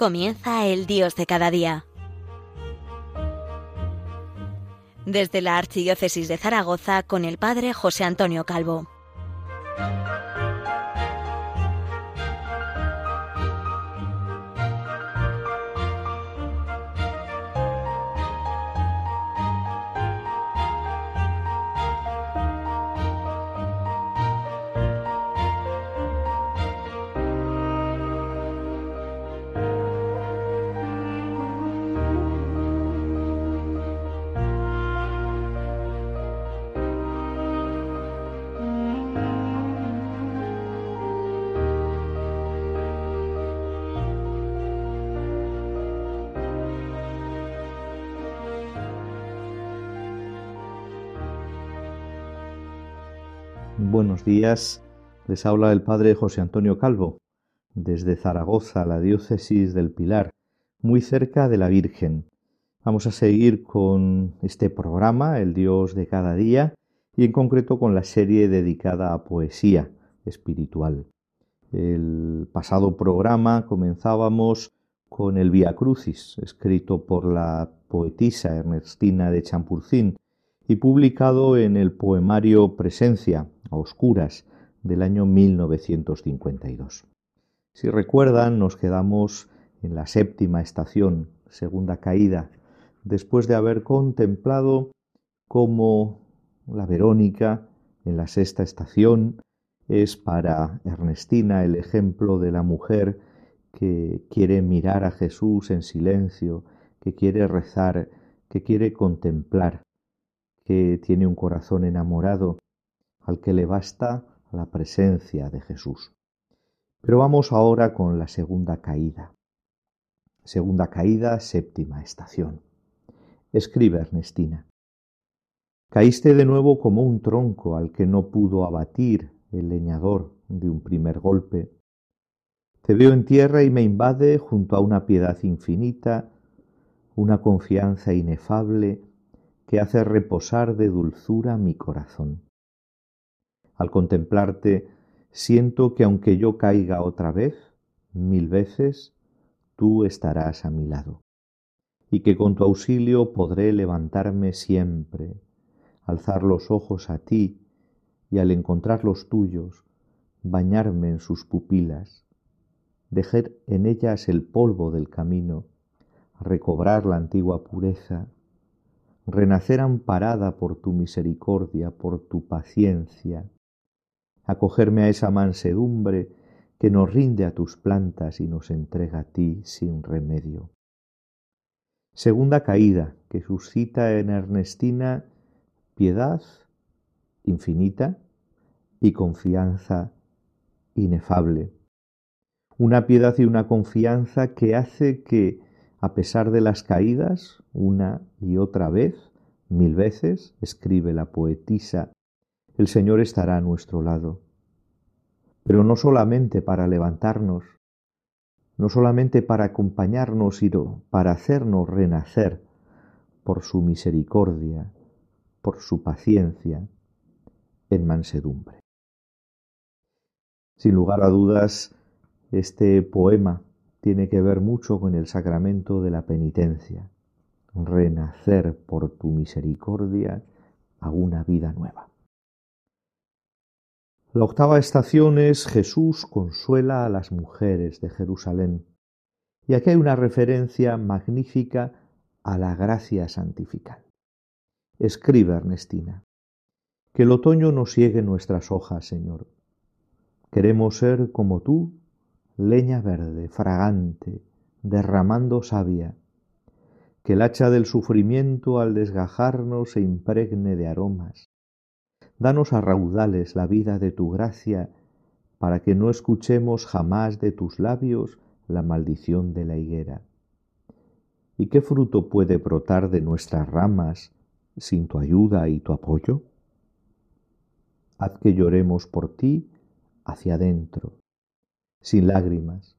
Comienza el Dios de cada día. Desde la Archidiócesis de Zaragoza con el Padre José Antonio Calvo. Buenos días, les habla el Padre José Antonio Calvo, desde Zaragoza, la diócesis del Pilar, muy cerca de la Virgen. Vamos a seguir con este programa, El Dios de cada día, y en concreto con la serie dedicada a poesía espiritual. El pasado programa comenzábamos con el Via Crucis, escrito por la poetisa Ernestina de Champurcín y publicado en el poemario Presencia, a oscuras del año 1952. Si recuerdan, nos quedamos en la séptima estación, segunda caída, después de haber contemplado cómo la Verónica, en la sexta estación, es para Ernestina el ejemplo de la mujer que quiere mirar a Jesús en silencio, que quiere rezar, que quiere contemplar, que tiene un corazón enamorado al que le basta la presencia de Jesús. Pero vamos ahora con la segunda caída. Segunda caída, séptima estación. Escribe Ernestina. Caíste de nuevo como un tronco al que no pudo abatir el leñador de un primer golpe. Te veo en tierra y me invade junto a una piedad infinita, una confianza inefable que hace reposar de dulzura mi corazón. Al contemplarte, siento que aunque yo caiga otra vez, mil veces, tú estarás a mi lado, y que con tu auxilio podré levantarme siempre, alzar los ojos a ti, y al encontrar los tuyos, bañarme en sus pupilas, dejar en ellas el polvo del camino, recobrar la antigua pureza, renacer amparada por tu misericordia, por tu paciencia, acogerme a esa mansedumbre que nos rinde a tus plantas y nos entrega a ti sin remedio. Segunda caída que suscita en Ernestina piedad infinita y confianza inefable. Una piedad y una confianza que hace que, a pesar de las caídas, una y otra vez, mil veces, escribe la poetisa el Señor estará a nuestro lado. Pero no solamente para levantarnos, no solamente para acompañarnos, sino para hacernos renacer por su misericordia, por su paciencia, en mansedumbre. Sin lugar a dudas, este poema tiene que ver mucho con el sacramento de la penitencia, renacer por tu misericordia a una vida nueva. La octava estación es Jesús consuela a las mujeres de Jerusalén. Y aquí hay una referencia magnífica a la gracia santifical. Escribe Ernestina, que el otoño no ciegue nuestras hojas, Señor. Queremos ser como tú, leña verde, fragante, derramando savia, que el hacha del sufrimiento al desgajarnos se impregne de aromas, Danos a raudales la vida de tu gracia, para que no escuchemos jamás de tus labios la maldición de la higuera. ¿Y qué fruto puede brotar de nuestras ramas sin tu ayuda y tu apoyo? Haz que lloremos por ti hacia adentro, sin lágrimas,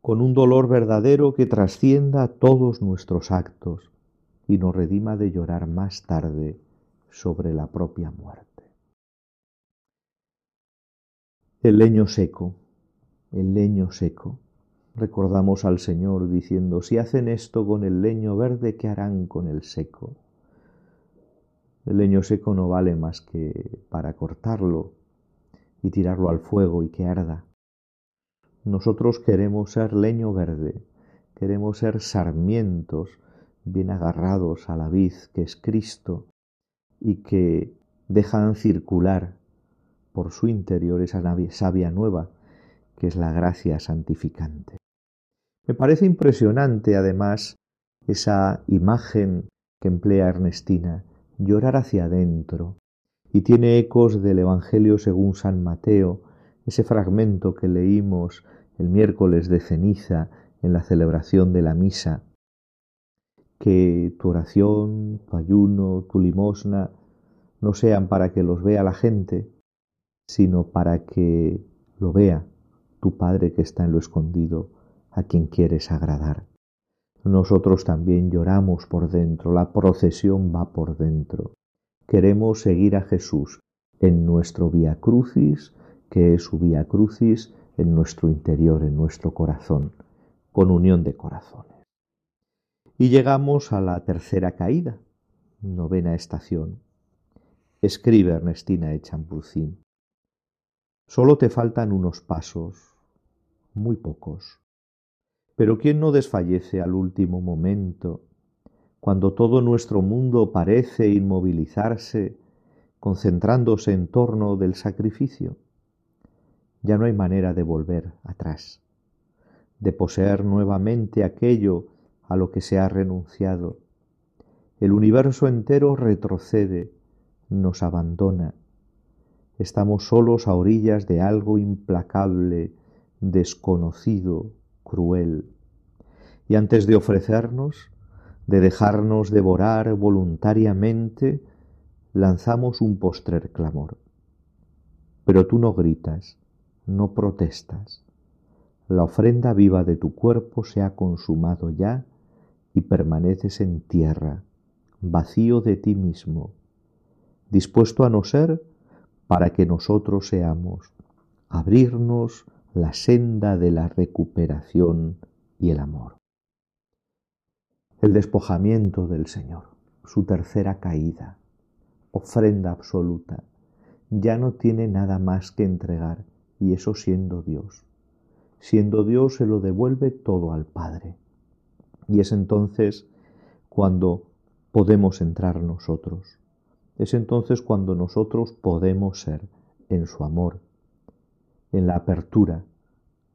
con un dolor verdadero que trascienda todos nuestros actos y nos redima de llorar más tarde sobre la propia muerte. El leño seco, el leño seco. recordamos al Señor diciendo, si hacen esto con el leño verde, ¿qué harán con el seco? El leño seco no vale más que para cortarlo y tirarlo al fuego y que arda. Nosotros queremos ser leño verde, queremos ser sarmientos bien agarrados a la vid que es Cristo y que dejan circular por su interior esa savia nueva que es la gracia santificante. Me parece impresionante además esa imagen que emplea Ernestina, llorar hacia adentro, y tiene ecos del Evangelio según San Mateo, ese fragmento que leímos el miércoles de ceniza en la celebración de la misa, que tu oración, tu ayuno, tu limosna no sean para que los vea la gente, sino para que lo vea tu Padre que está en lo escondido, a quien quieres agradar. Nosotros también lloramos por dentro, la procesión va por dentro. Queremos seguir a Jesús en nuestro vía crucis, que es su vía crucis en nuestro interior, en nuestro corazón, con unión de corazones. Y llegamos a la tercera caída, novena estación. Escribe Ernestina de Champurcín. Solo te faltan unos pasos, muy pocos. Pero ¿quién no desfallece al último momento, cuando todo nuestro mundo parece inmovilizarse, concentrándose en torno del sacrificio? Ya no hay manera de volver atrás, de poseer nuevamente aquello a lo que se ha renunciado. El universo entero retrocede, nos abandona. Estamos solos a orillas de algo implacable, desconocido, cruel. Y antes de ofrecernos, de dejarnos devorar voluntariamente, lanzamos un postrer clamor. Pero tú no gritas, no protestas. La ofrenda viva de tu cuerpo se ha consumado ya y permaneces en tierra, vacío de ti mismo, dispuesto a no ser para que nosotros seamos, abrirnos la senda de la recuperación y el amor. El despojamiento del Señor, su tercera caída, ofrenda absoluta, ya no tiene nada más que entregar, y eso siendo Dios. Siendo Dios se lo devuelve todo al Padre. Y es entonces cuando podemos entrar nosotros. Es entonces cuando nosotros podemos ser en su amor, en la apertura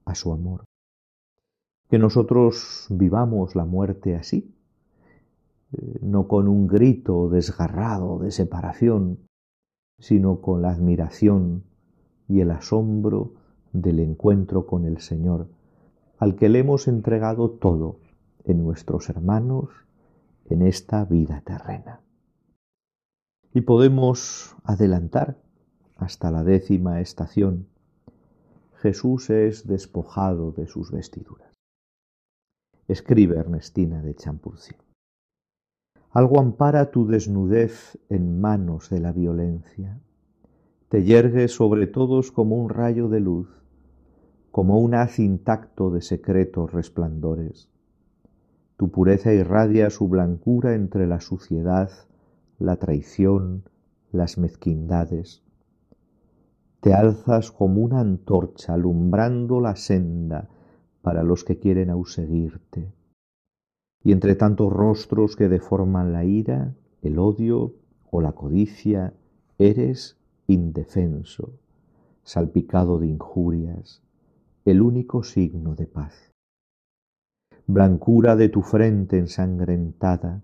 a su amor. Que nosotros vivamos la muerte así, eh, no con un grito desgarrado de separación, sino con la admiración y el asombro del encuentro con el Señor, al que le hemos entregado todo en nuestros hermanos en esta vida terrena. Y podemos adelantar hasta la décima estación. Jesús es despojado de sus vestiduras. Escribe Ernestina de Champurcí. Algo ampara tu desnudez en manos de la violencia. Te yergues sobre todos como un rayo de luz, como un haz intacto de secretos resplandores. Tu pureza irradia su blancura entre la suciedad, la traición, las mezquindades. Te alzas como una antorcha alumbrando la senda para los que quieren auseguirte. Y entre tantos rostros que deforman la ira, el odio o la codicia, eres indefenso, salpicado de injurias, el único signo de paz. Blancura de tu frente ensangrentada,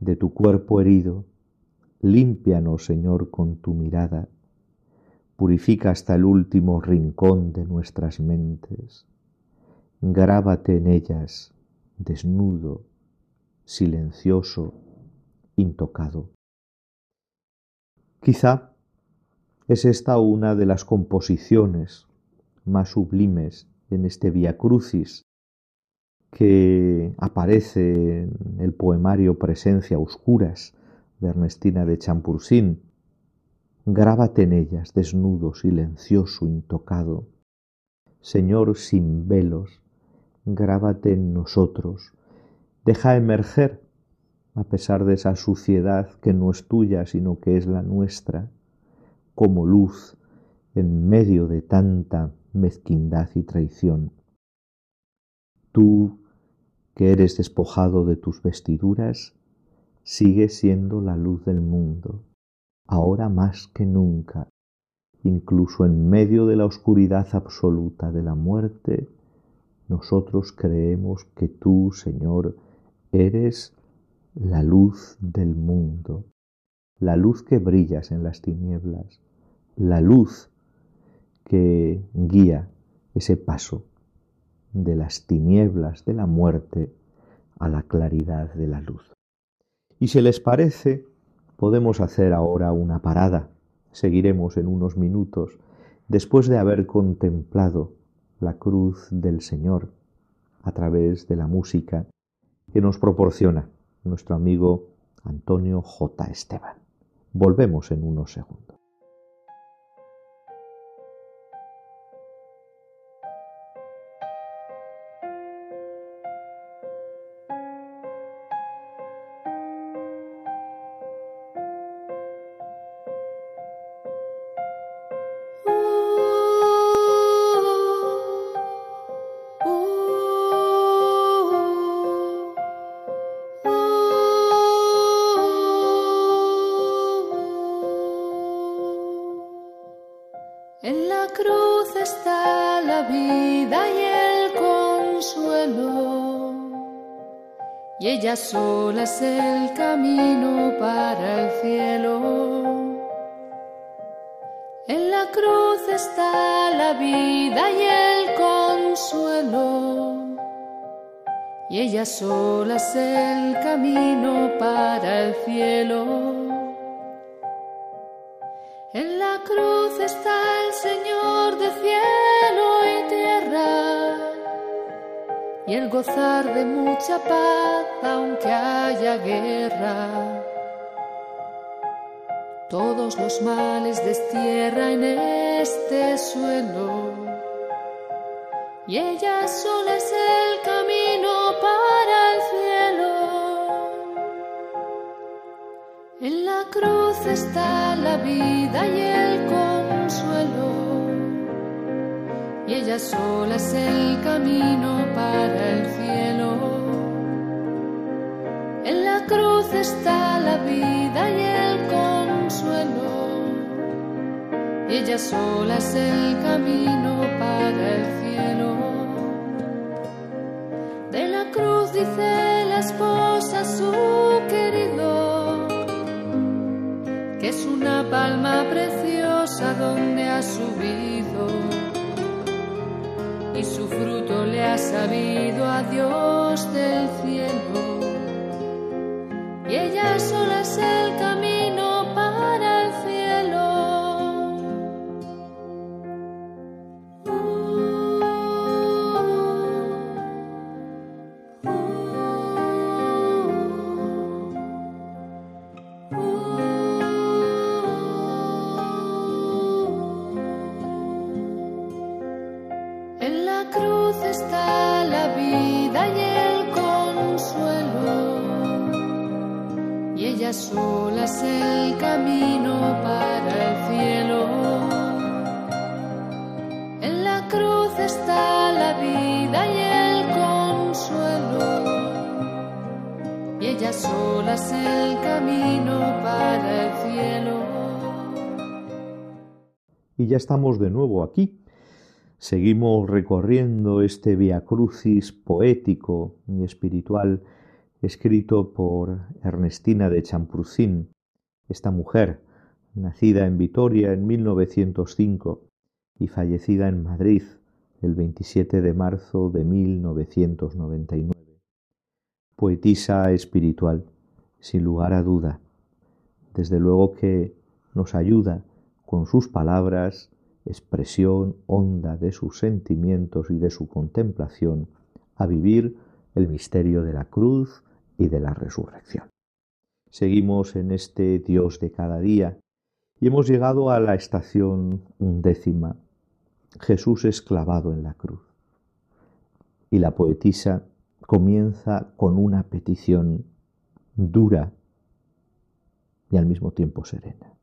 de tu cuerpo herido, límpianos, Señor, con tu mirada, purifica hasta el último rincón de nuestras mentes, grábate en ellas, desnudo, silencioso, intocado. Quizá es esta una de las composiciones más sublimes en este Via Crucis que aparece en el poemario Presencia Oscuras de Ernestina de Champursin. Grábate en ellas, desnudo, silencioso, intocado. Señor sin velos, grábate en nosotros, deja emerger, a pesar de esa suciedad que no es tuya, sino que es la nuestra, como luz en medio de tanta mezquindad y traición. Tú, que eres despojado de tus vestiduras, sigues siendo la luz del mundo, ahora más que nunca, incluso en medio de la oscuridad absoluta de la muerte, nosotros creemos que tú, Señor, eres la luz del mundo, la luz que brillas en las tinieblas, la luz que guía ese paso de las tinieblas de la muerte a la claridad de la luz. Y si les parece, podemos hacer ahora una parada. Seguiremos en unos minutos después de haber contemplado la cruz del Señor a través de la música que nos proporciona nuestro amigo Antonio J. Esteban. Volvemos en unos segundos. Ella sola es el camino para el cielo. En la cruz está la vida y el consuelo. Y ella sola es el camino para el cielo. El gozar de mucha paz aunque haya guerra. Todos los males destierra en este suelo y ella sola es el camino para el cielo. En la cruz está la vida y el consuelo ella sola es el camino para el cielo. En la cruz está la vida y el consuelo. Ella sola es el camino para el cielo. De la cruz dice la esposa su querido que es una palma preciosa donde ha subido y su fruto le ha sabido a Dios del cielo. Y ella sola es el camino ella sola es el camino para el cielo. Y ya estamos de nuevo aquí. Seguimos recorriendo este via crucis poético y espiritual escrito por Ernestina de Champrucín, esta mujer, nacida en Vitoria en 1905 y fallecida en Madrid el 27 de marzo de 1999. Poetisa espiritual, sin lugar a duda. Desde luego que nos ayuda con sus palabras, expresión honda de sus sentimientos y de su contemplación, a vivir el misterio de la cruz, y de la resurrección. Seguimos en este Dios de cada día y hemos llegado a la estación undécima. Jesús es clavado en la cruz. Y la poetisa comienza con una petición dura y al mismo tiempo serena.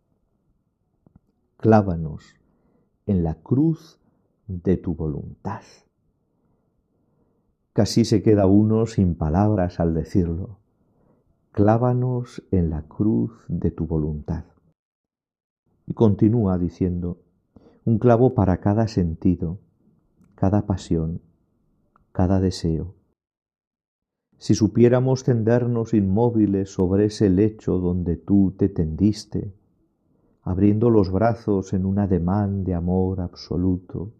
Clávanos en la cruz de tu voluntad. Casi se queda uno sin palabras al decirlo. Clávanos en la cruz de tu voluntad. Y continúa diciendo, un clavo para cada sentido, cada pasión, cada deseo. Si supiéramos tendernos inmóviles sobre ese lecho donde tú te tendiste, abriendo los brazos en un ademán de amor absoluto,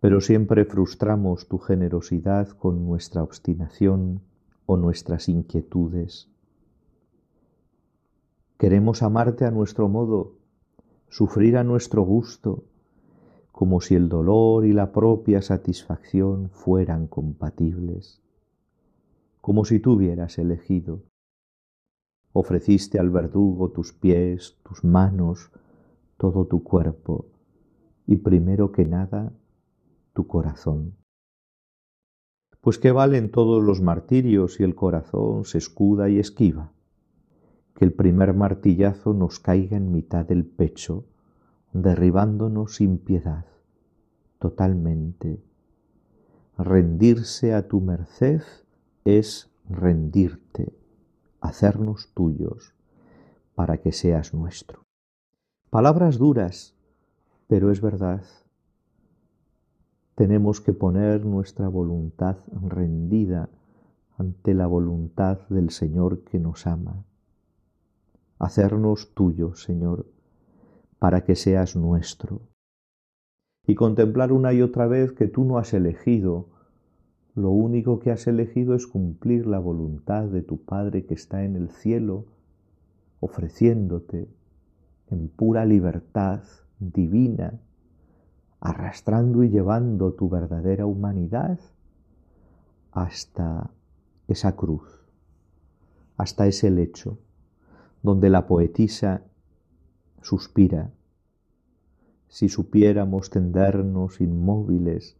pero siempre frustramos tu generosidad con nuestra obstinación o nuestras inquietudes. Queremos amarte a nuestro modo, sufrir a nuestro gusto, como si el dolor y la propia satisfacción fueran compatibles, como si tú hubieras elegido. Ofreciste al verdugo tus pies, tus manos, todo tu cuerpo, y primero que nada, tu corazón. Pues qué valen todos los martirios si el corazón se escuda y esquiva. Que el primer martillazo nos caiga en mitad del pecho, derribándonos sin piedad, totalmente. Rendirse a tu merced es rendirte, hacernos tuyos, para que seas nuestro. Palabras duras, pero es verdad tenemos que poner nuestra voluntad rendida ante la voluntad del Señor que nos ama. Hacernos tuyo, Señor, para que seas nuestro. Y contemplar una y otra vez que tú no has elegido, lo único que has elegido es cumplir la voluntad de tu Padre que está en el cielo, ofreciéndote en pura libertad divina arrastrando y llevando tu verdadera humanidad hasta esa cruz, hasta ese lecho donde la poetisa suspira. Si supiéramos tendernos inmóviles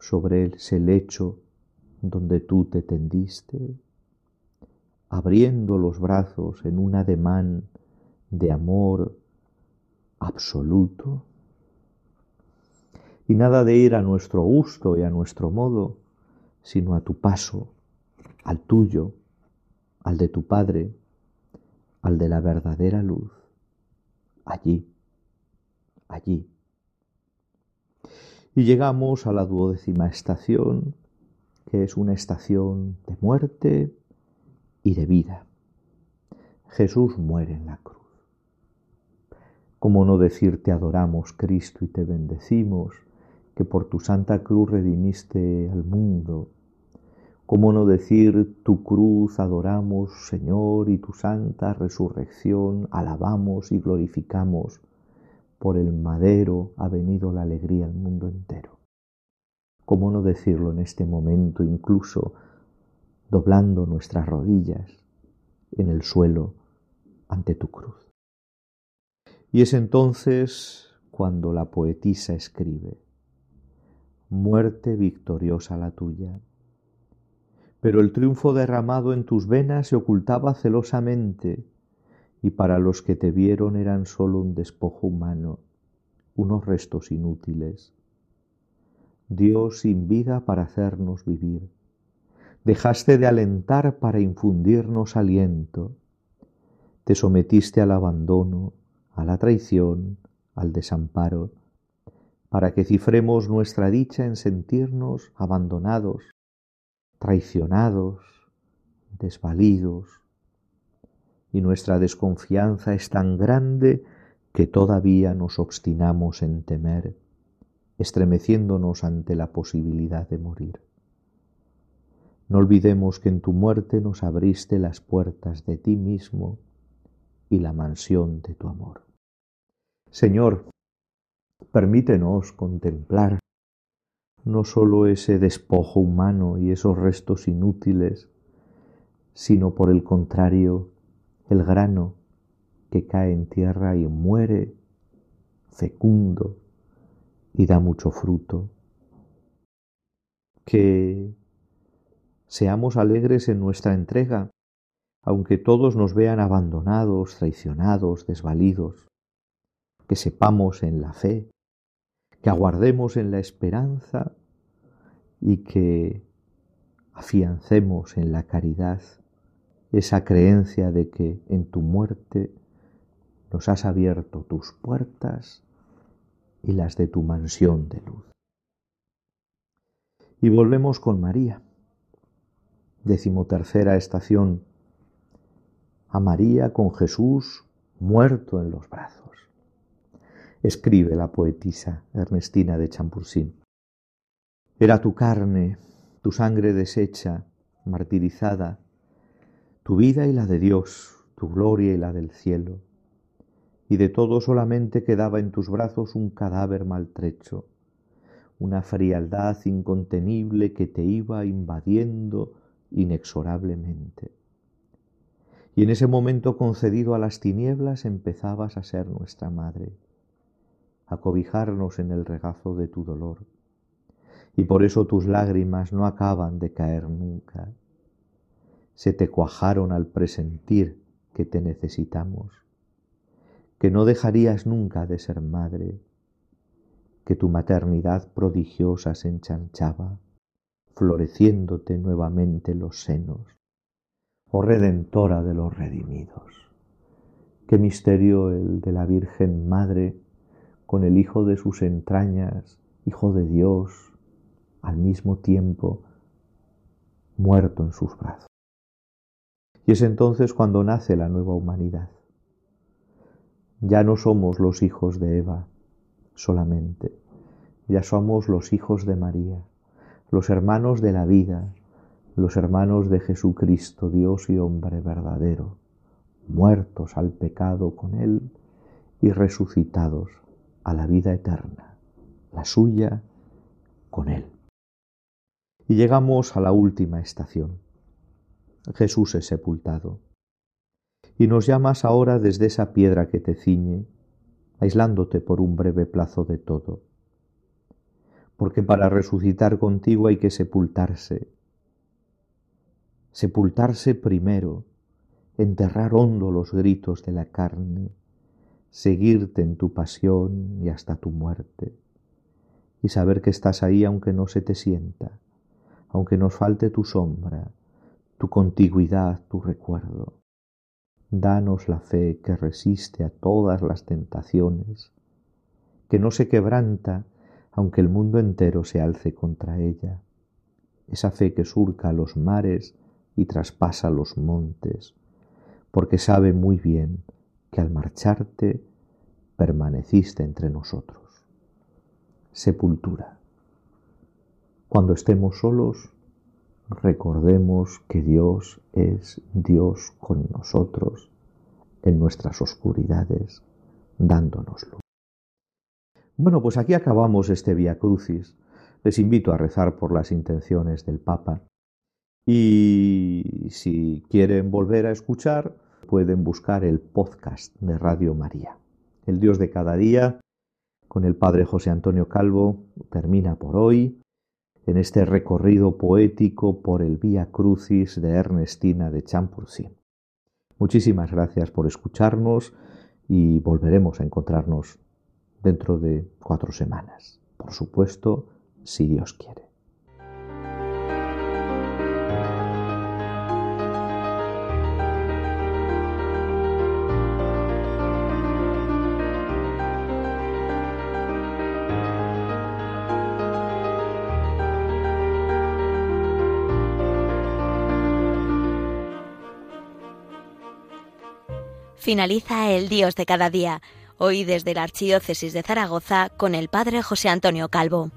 sobre ese lecho donde tú te tendiste, abriendo los brazos en un ademán de amor absoluto, y nada de ir a nuestro gusto y a nuestro modo, sino a tu paso, al tuyo, al de tu Padre, al de la verdadera luz, allí, allí. Y llegamos a la duodécima estación, que es una estación de muerte y de vida. Jesús muere en la cruz. ¿Cómo no decirte adoramos Cristo y te bendecimos? que por tu santa cruz redimiste al mundo. ¿Cómo no decir tu cruz adoramos, Señor, y tu santa resurrección alabamos y glorificamos? Por el madero ha venido la alegría al mundo entero. ¿Cómo no decirlo en este momento, incluso doblando nuestras rodillas en el suelo ante tu cruz? Y es entonces cuando la poetisa escribe, muerte victoriosa la tuya. Pero el triunfo derramado en tus venas se ocultaba celosamente, y para los que te vieron eran sólo un despojo humano, unos restos inútiles. Dios sin vida para hacernos vivir. Dejaste de alentar para infundirnos aliento. Te sometiste al abandono, a la traición, al desamparo para que cifremos nuestra dicha en sentirnos abandonados, traicionados, desvalidos, y nuestra desconfianza es tan grande que todavía nos obstinamos en temer, estremeciéndonos ante la posibilidad de morir. No olvidemos que en tu muerte nos abriste las puertas de ti mismo y la mansión de tu amor. Señor, Permítenos contemplar no sólo ese despojo humano y esos restos inútiles, sino por el contrario, el grano que cae en tierra y muere fecundo y da mucho fruto. que seamos alegres en nuestra entrega, aunque todos nos vean abandonados, traicionados, desvalidos, que sepamos en la fe, que aguardemos en la esperanza y que afiancemos en la caridad esa creencia de que en tu muerte nos has abierto tus puertas y las de tu mansión de luz. Y volvemos con María. Decimotercera estación. A María con Jesús muerto en los brazos. Escribe la poetisa Ernestina de Champursin. Era tu carne, tu sangre deshecha, martirizada, tu vida y la de Dios, tu gloria y la del cielo y de todo solamente quedaba en tus brazos un cadáver maltrecho, una frialdad incontenible que te iba invadiendo inexorablemente. Y en ese momento concedido a las tinieblas empezabas a ser nuestra madre, a cobijarnos en el regazo de tu dolor. Y por eso tus lágrimas no acaban de caer nunca. Se te cuajaron al presentir que te necesitamos que no dejarías nunca de ser madre, que tu maternidad prodigiosa se enchanchaba, floreciéndote nuevamente los senos, oh redentora de los redimidos. Qué misterio el de la Virgen Madre con el Hijo de sus entrañas, Hijo de Dios, al mismo tiempo muerto en sus brazos. Y es entonces cuando nace la nueva humanidad ya no somos los hijos de Eva solamente, ya somos los hijos de María, los hermanos de la vida, los hermanos de Jesucristo, Dios y hombre verdadero, muertos al pecado con Él y resucitados a la vida eterna, la suya con Él. Y llegamos a la última estación. Jesús es sepultado y nos llamas ahora desde esa piedra que te ciñe, aislándote por un breve plazo de todo. Porque para resucitar contigo hay que sepultarse. Sepultarse primero, enterrar hondo los gritos de la carne, seguirte en tu pasión y hasta tu muerte, y saber que estás ahí aunque no se te sienta, aunque nos falte tu sombra, tu contigüidad, tu recuerdo Danos la fe que resiste a todas las tentaciones, que no se quebranta aunque el mundo entero se alce contra ella, esa fe que surca los mares y traspasa los montes, porque sabe muy bien que al marcharte permaneciste entre nosotros. Sepultura. Cuando estemos solos, recordemos que Dios es Dios con nosotros en nuestras oscuridades, dándonos luz. Bueno, pues aquí acabamos este Via Crucis. Les invito a rezar por las intenciones del Papa. Y si quieren volver a escuchar, pueden buscar el podcast de Radio María. El Dios de cada día, con el Padre José Antonio Calvo, termina por hoy en este recorrido poético por el Vía Crucis de Ernestina de Champurcy. Muchísimas gracias por escucharnos y volveremos a encontrarnos dentro de cuatro semanas. Por supuesto, si Dios quiere. Finaliza el Dios de cada día, hoy desde la Archidiócesis de Zaragoza con el Padre José Antonio Calvo.